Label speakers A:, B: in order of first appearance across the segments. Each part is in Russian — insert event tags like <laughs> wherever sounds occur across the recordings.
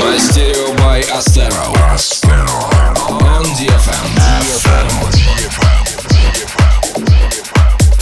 A: Мастерио by Astero. On DFM.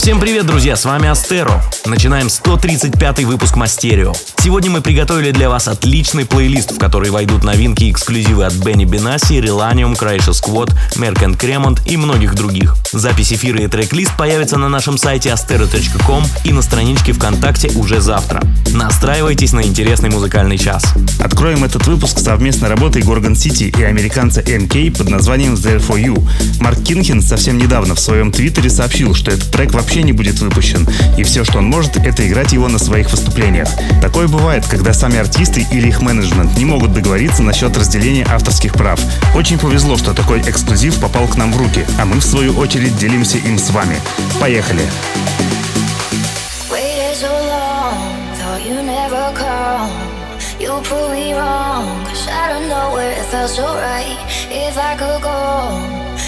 B: Всем привет, друзья, с вами Астеро. Начинаем 135 выпуск Мастерио. Сегодня мы приготовили для вас отличный плейлист, в который войдут новинки и эксклюзивы от Бенни Бенаси, Relanium, Крайша Squad, Merk Кремонт и многих других. Запись эфира и трек-лист появятся на нашем сайте astero.com и на страничке ВКонтакте уже завтра. Настраивайтесь на интересный музыкальный час.
C: Откроем этот выпуск совместной работой Горгон Сити и американца MK под названием There For You. Марк Кинхен совсем недавно в своем твиттере сообщил, что этот трек вообще не будет выпущен, и все, что он может, это играть его на своих выступлениях. Такое бывает, когда сами артисты или их менеджмент не могут договориться насчет разделения авторских прав. Очень повезло, что такой эксклюзив попал к нам в руки, а мы в свою очередь делимся им с вами. Поехали!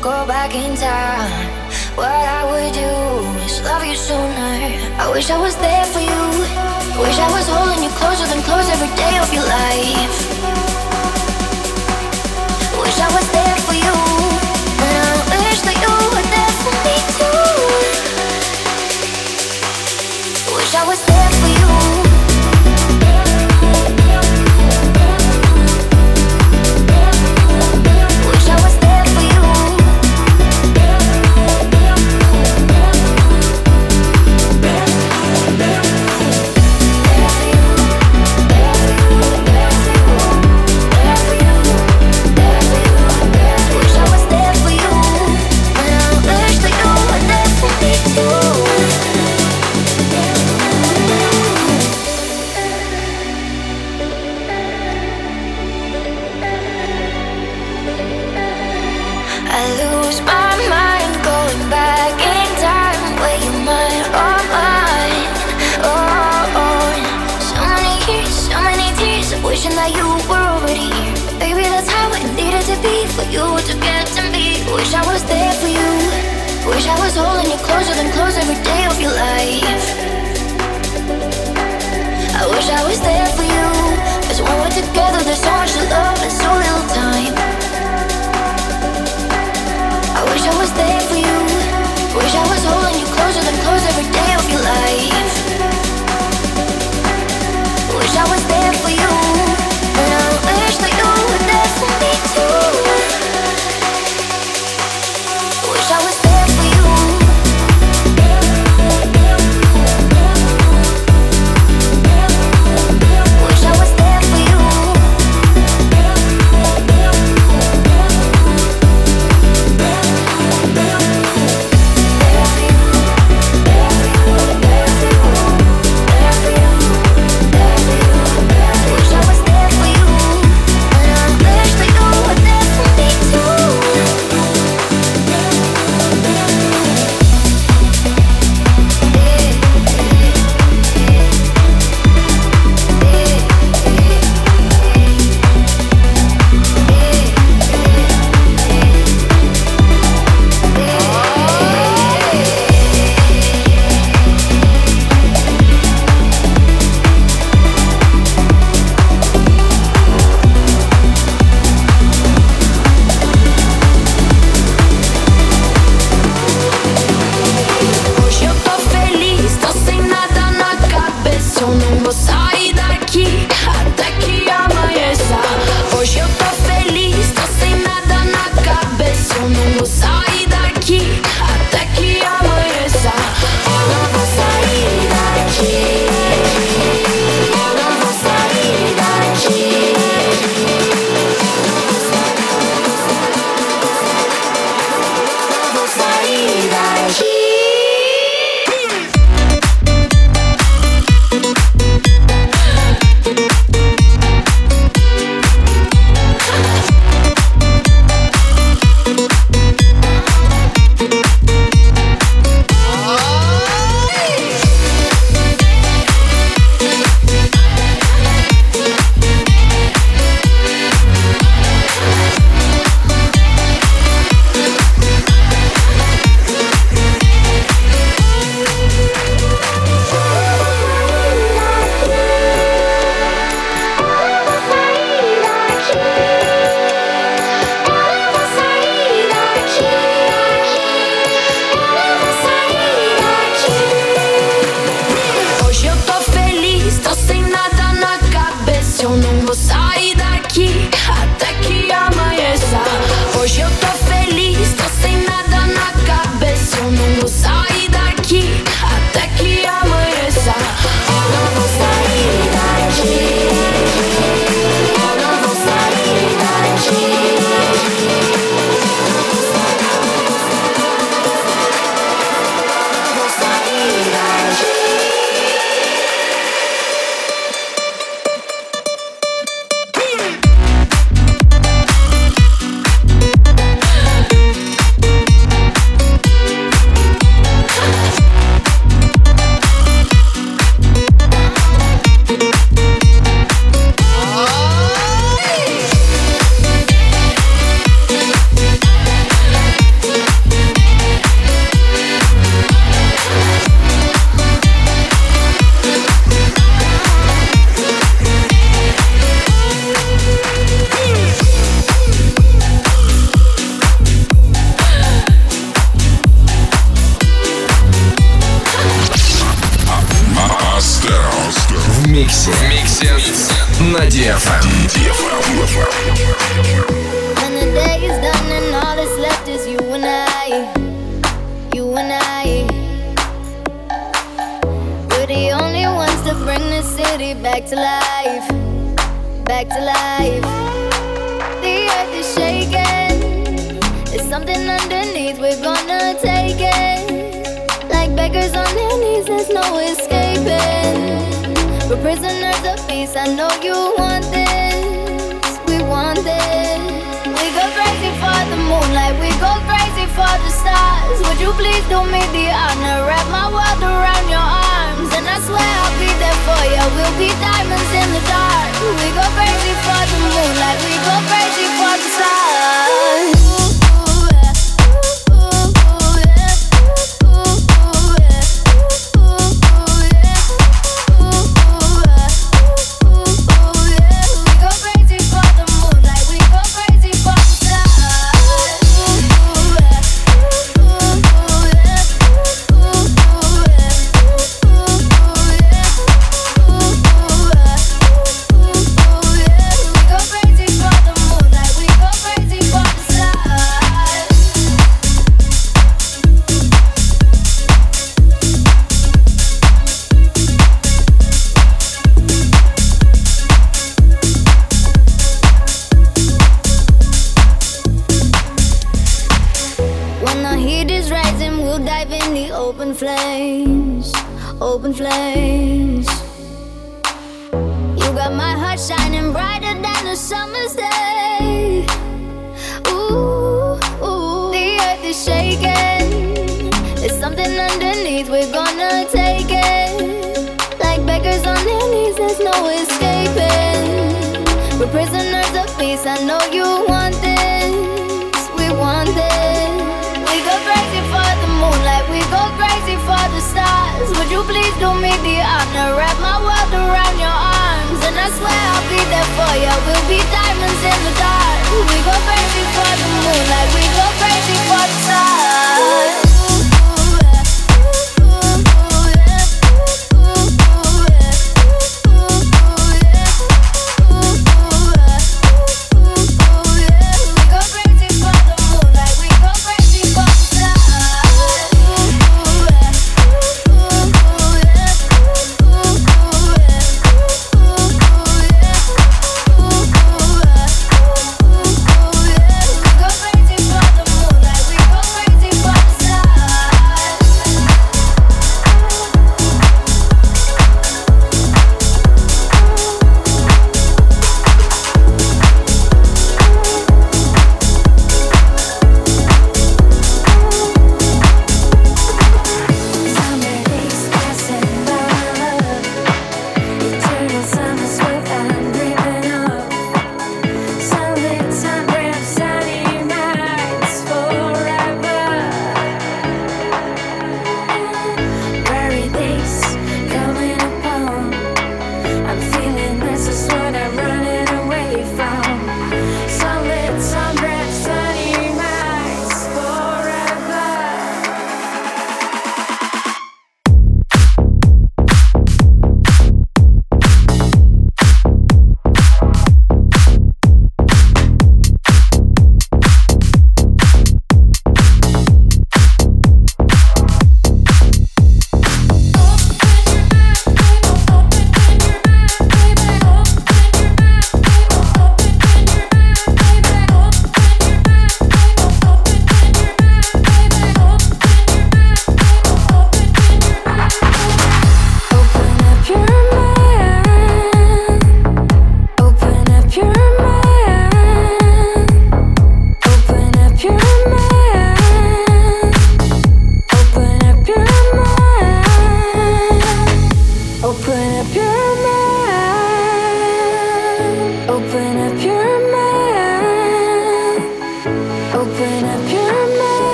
D: Go back in time, what I would do is love you sooner. I wish I was there for you. Wish I was holding you closer than close every day of your life. Wish I was there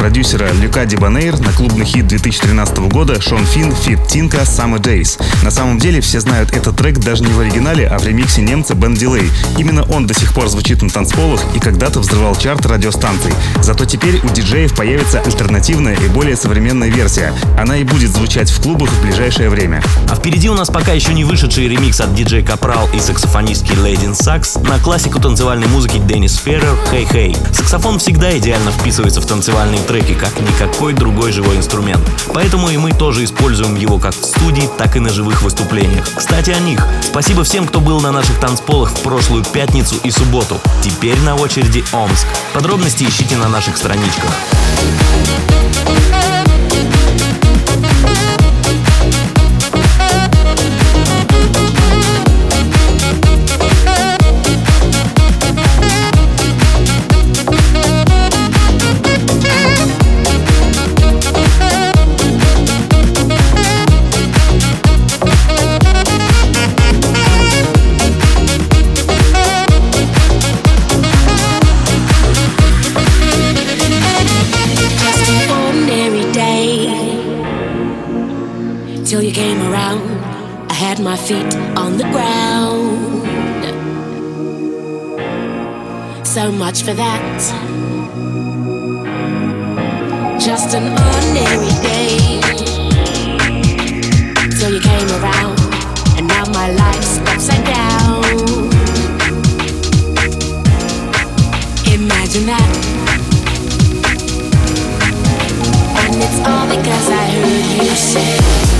C: продюсера Люка Дибанейр на клубный хит 2013 года Шон Финн Фит Тинка Summer Days. На самом деле все знают этот трек даже не в оригинале, а в ремиксе немца Бен Дилей. Именно он до сих пор звучит на танцполах и когда-то взрывал чарт радиостанций. Зато теперь у диджеев появится альтернативная и более современная версия. Она и будет звучать в клубах в ближайшее время.
B: А впереди у нас пока еще не вышедший ремикс от диджей Капрал и саксофонистки Лейдин Сакс на классику танцевальной музыки Деннис Феррер «Хей Хей». Саксофон всегда идеально вписывается в танцевальные треки, как никакой другой живой инструмент. Поэтому и мы тоже используем его как в студии, так и на живых выступлениях. Кстати, о них. Спасибо всем, кто был на наших танцполах в прошлую пятницу и субботу. Теперь на очереди Омск. Подробности ищите на наших страничках.
E: Feet on the ground. So much for that. Just an ordinary day. Till you came around, and now my life's upside down. Imagine that. And it's all because I heard you say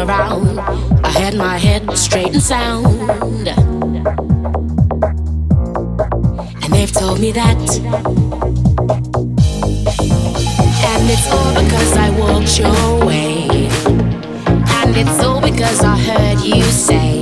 E: around. I had my head straight and sound. And they've told me that. And it's all because I walked your way. And it's all because I heard you say.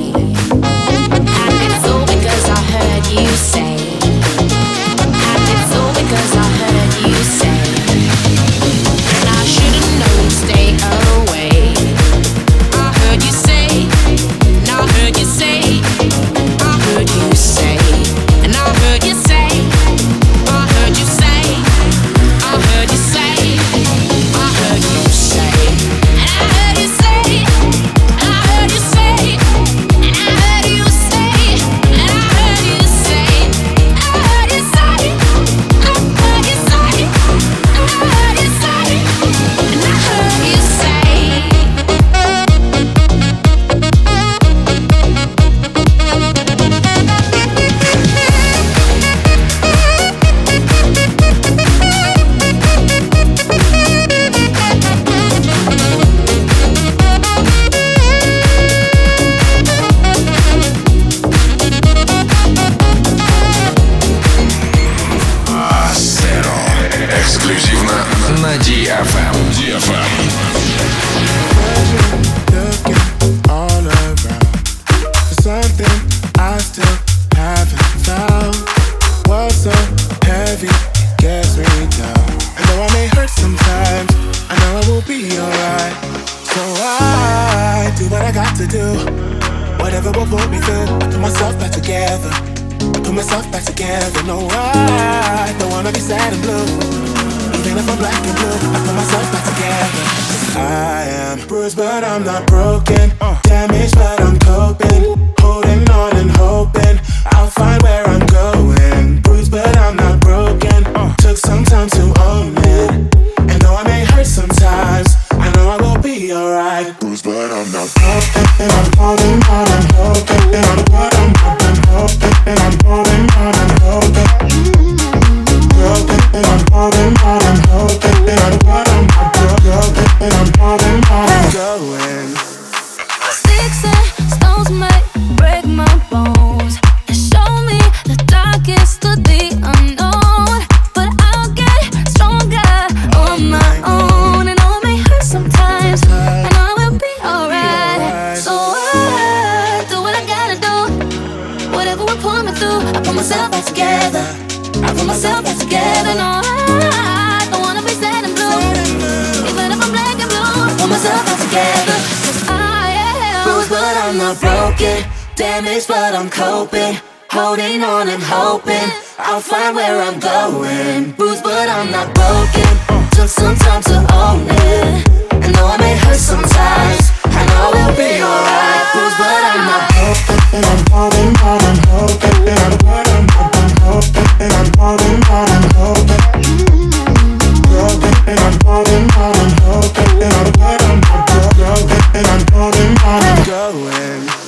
F: bruised, but I'm not broken. I'm holding on, I'm holding on, but I'm not. I'm holding, I'm holding on, I'm holding. Broken, I'm holding
E: Damaged, but I'm coping. Holding on and hoping I'll find where I'm going. Bruised, but I'm not broken. Took some time to own it. And though I may hurt sometimes, I know we'll be alright. Bruised, but I'm not broken.
F: And I'm holding on and hoping. I'm I'm hoping. I'm holding on and hoping. I'm holding on and hoping. And I'm I'm not. And I'm holding on and going.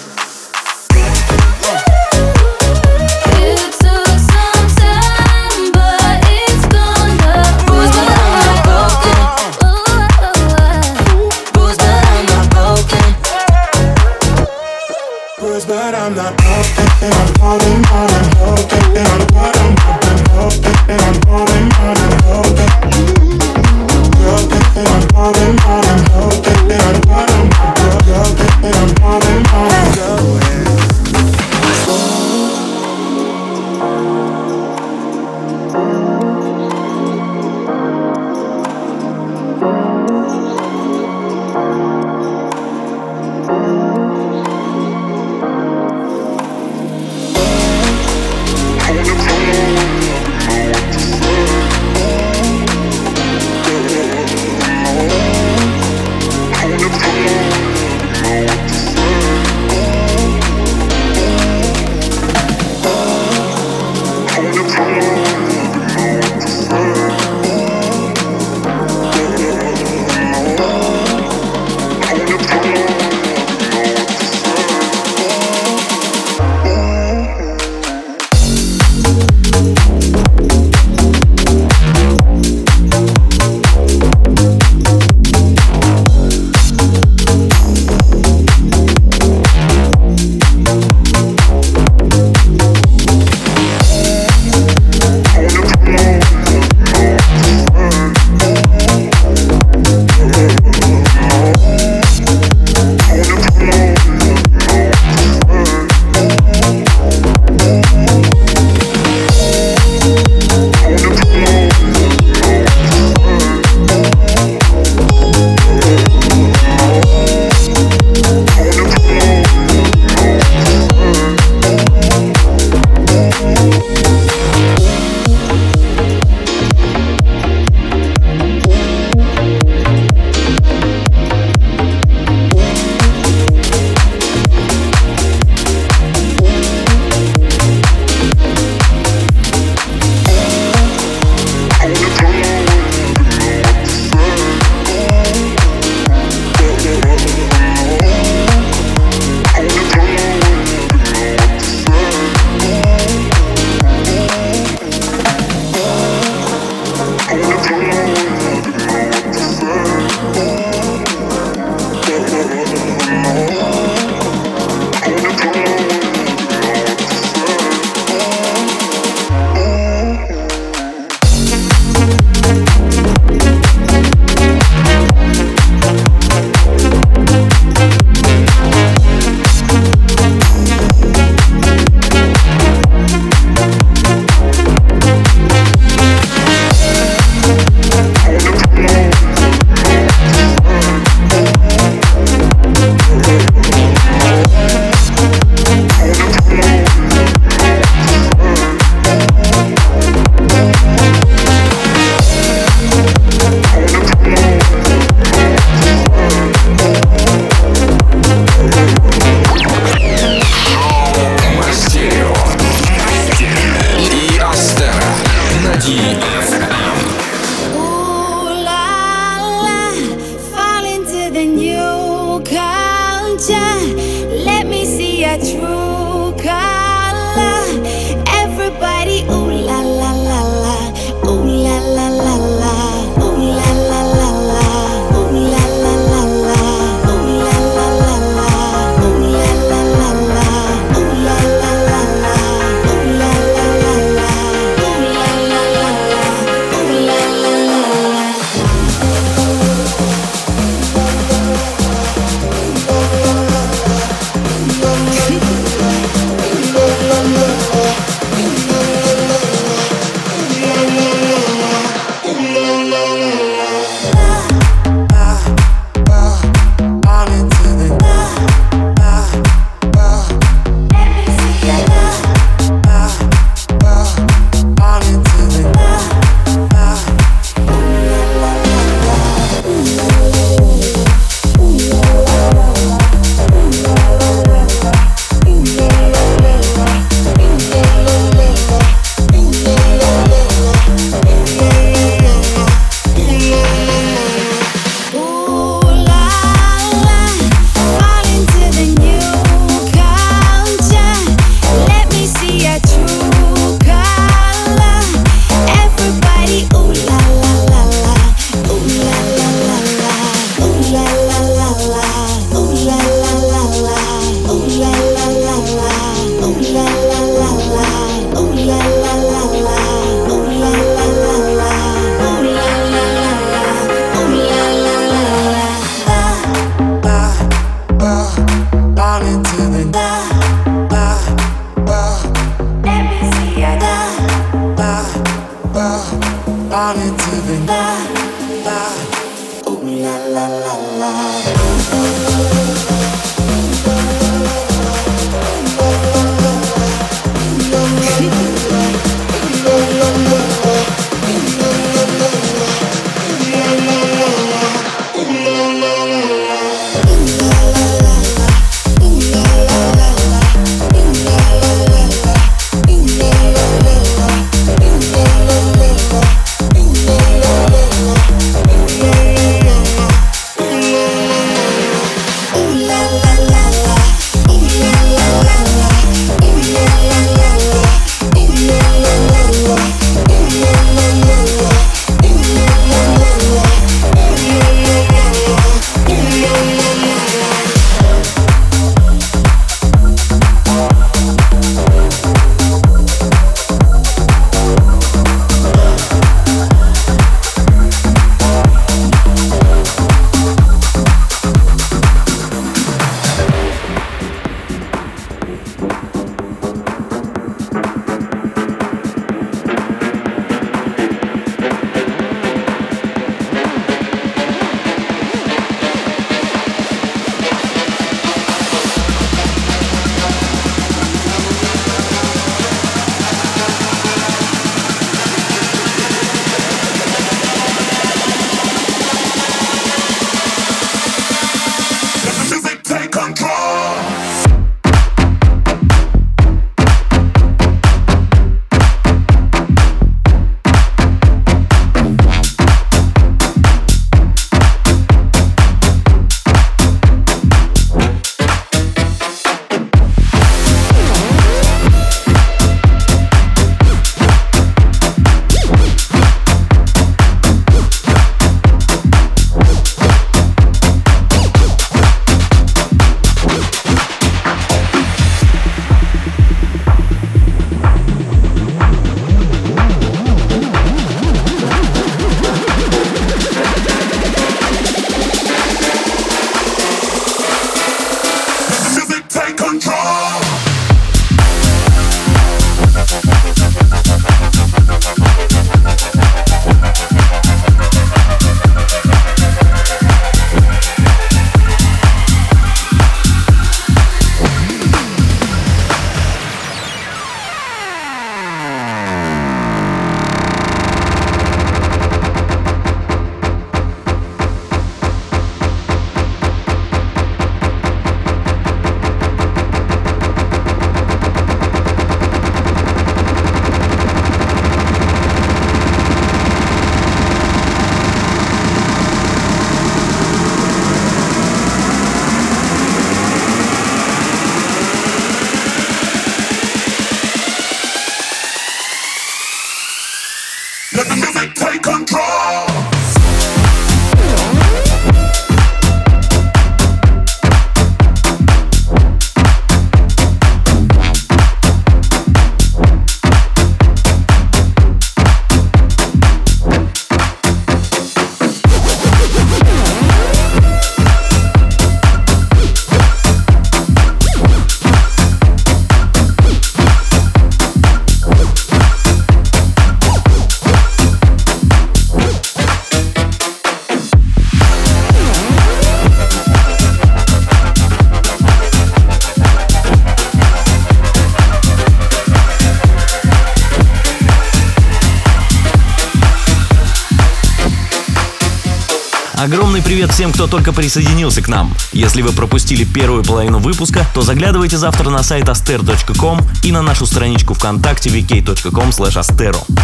B: Привет всем, кто только присоединился к нам. Если вы пропустили первую половину выпуска, то заглядывайте завтра на сайт aster.com и на нашу страничку ВКонтакте vk.com.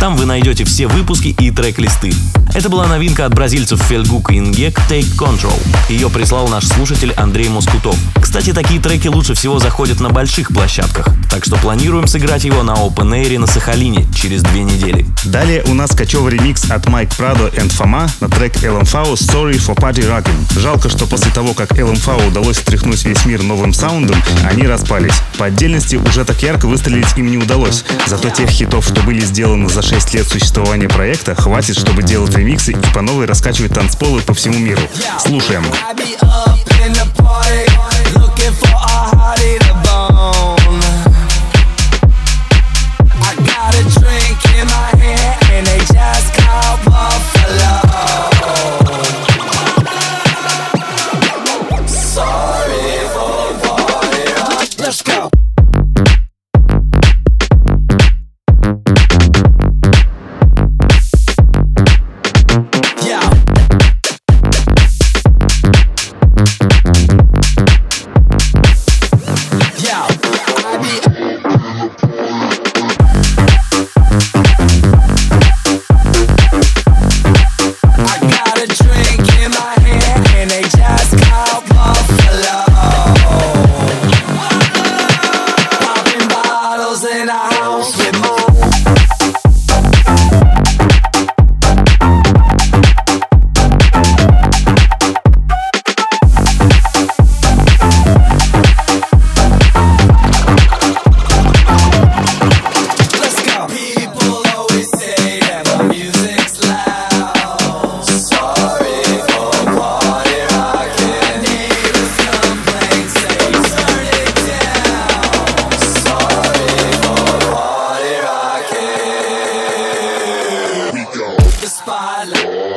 B: Там вы найдете все выпуски и трек-листы. Это была новинка от бразильцев Фельгук и Ингек Take Control. Ее прислал наш слушатель Андрей Москутов. Кстати, такие треки лучше всего заходят на больших площадках, так что планируем сыграть его на Open Air на Сахалине через две недели.
C: Далее у нас кочевый ремикс от Майк Прадо и Фома на трек LMFAO Sorry for Party Rockin'. Жалко, что после того, как LMFAO удалось встряхнуть весь мир новым саундом, они распались. По отдельности уже так ярко выстрелить им не удалось. Зато тех хитов, что были сделаны за 6 лет существования проекта, хватит, чтобы делать ремиксы и по новой раскачивать танцполы по всему миру. Слушаем.
G: written in
E: the
C: spotlight.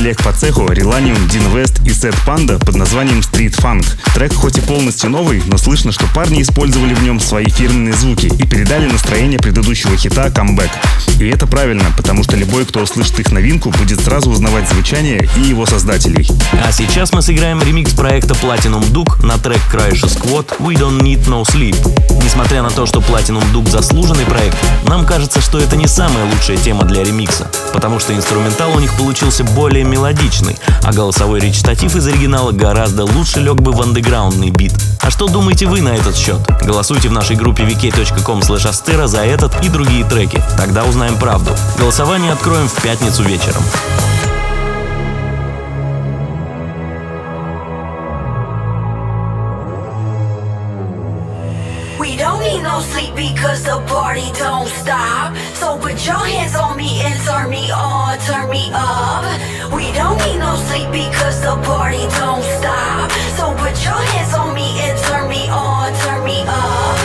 C: Коллег по цеху Relanium, Дин Сет Панда под названием Street Funk. Трек хоть и полностью новый, но слышно, что парни использовали в нем свои фирменные звуки и передали настроение предыдущего хита «Камбэк». И это правильно, потому что любой, кто услышит их новинку, будет сразу узнавать звучание и его создателей.
B: А сейчас мы сыграем ремикс проекта Platinum Duke на трек Краиша Squad «We Don't Need No Sleep». Несмотря на то, что Platinum Duke заслуженный проект, нам кажется, что это не самая лучшая тема для ремикса, потому что инструментал у них получился более мелодичный, а голосовой речитатив из оригинала гораздо лучше лег бы в андеграундный бит. А что думаете вы на этот счет? Голосуйте в нашей группе vk.com astera за этот и другие треки. Тогда узнаем правду. Голосование откроем в пятницу вечером.
H: We don't need no sleep because the party don't put your hands on me and turn me on, turn me up. We don't need no sleep because the party don't stop. So put your hands on me and turn me on, turn me up.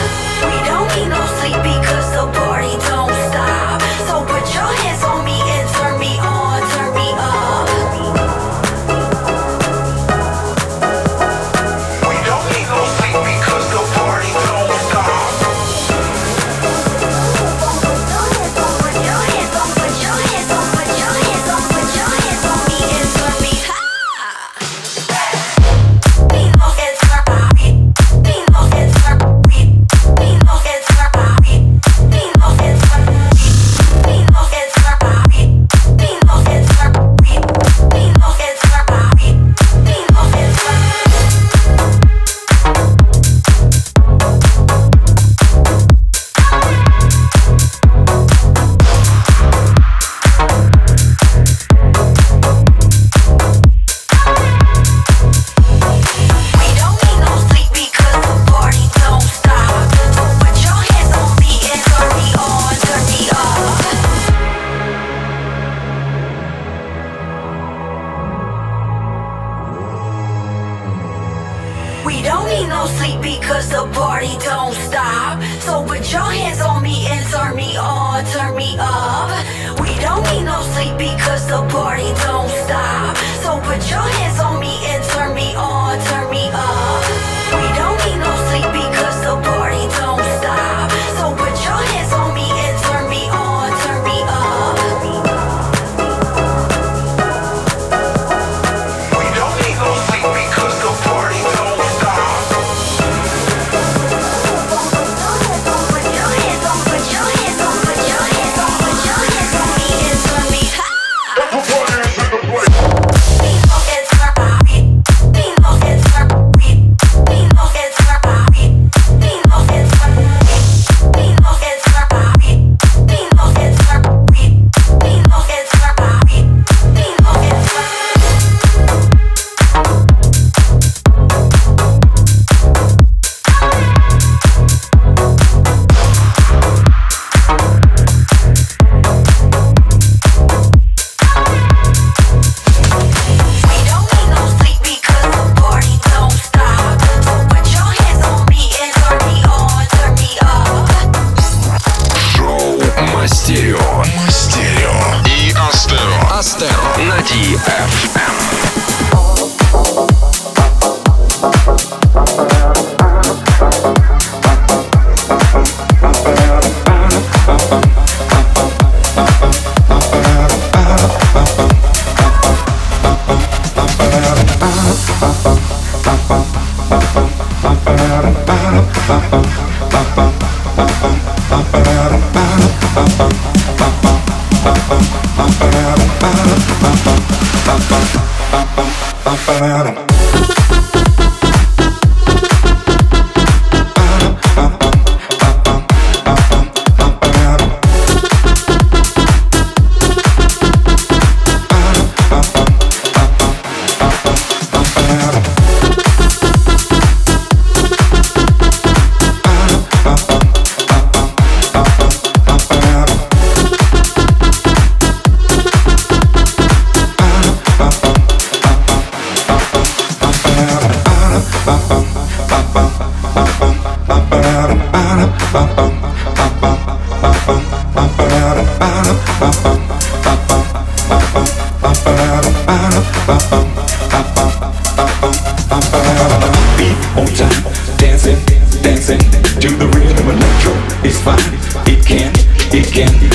H: We don't need no sleep because the party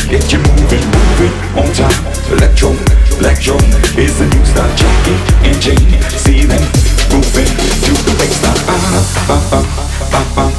H: Get
I: you moving, moving on time. Electro, electro is the new style. Check it and change. See them moving to the baseline. Ah, ah, ah, ah, ah.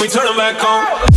I: We turn turn 'em back on?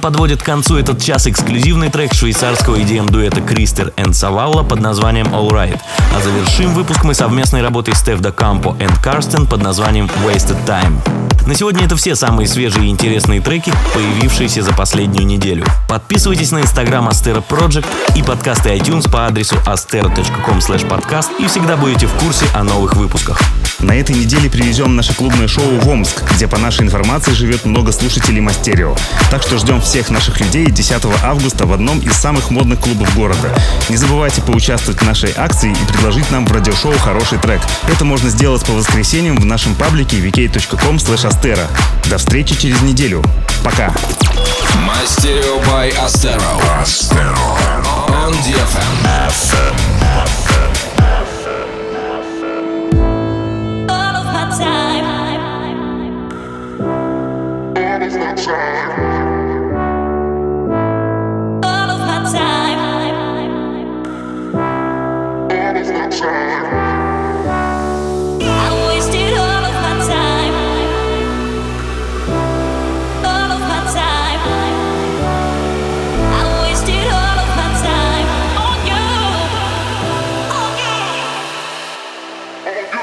B: Подводит к концу этот час эксклюзивный трек швейцарского EDM-дуэта Кристер и Савалла под названием All Right. А завершим выпуск мы совместной работой Стеф Да Кампо и Карстен под названием Wasted Time. На сегодня это все самые свежие и интересные треки, появившиеся за последнюю неделю. Подписывайтесь на инстаграм Astero Project и подкасты iTunes по адресу astero.com podcast и всегда будете в курсе о новых выпусках.
C: На этой неделе привезем наше клубное шоу в Омск, где по нашей информации живет много слушателей Мастерио. Так что ждем всех наших людей 10 августа в одном из самых модных клубов города. Не забывайте поучаствовать в нашей акции и предложить нам в радиошоу хороший трек. Это можно сделать по воскресеньям в нашем паблике vk.com Астера. До встречи через неделю. Пока.
J: Мастерио by Astero.
A: Astero.
J: On DFM.
A: FM. All of my time. All of my time. Okay. <laughs>